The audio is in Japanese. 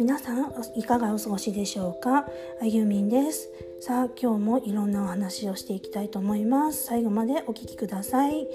皆さんいかがお過ごしでしょうか？あゆみんです。さあ今日もいろんなお話をしていきたいと思います。最後までお聞きください。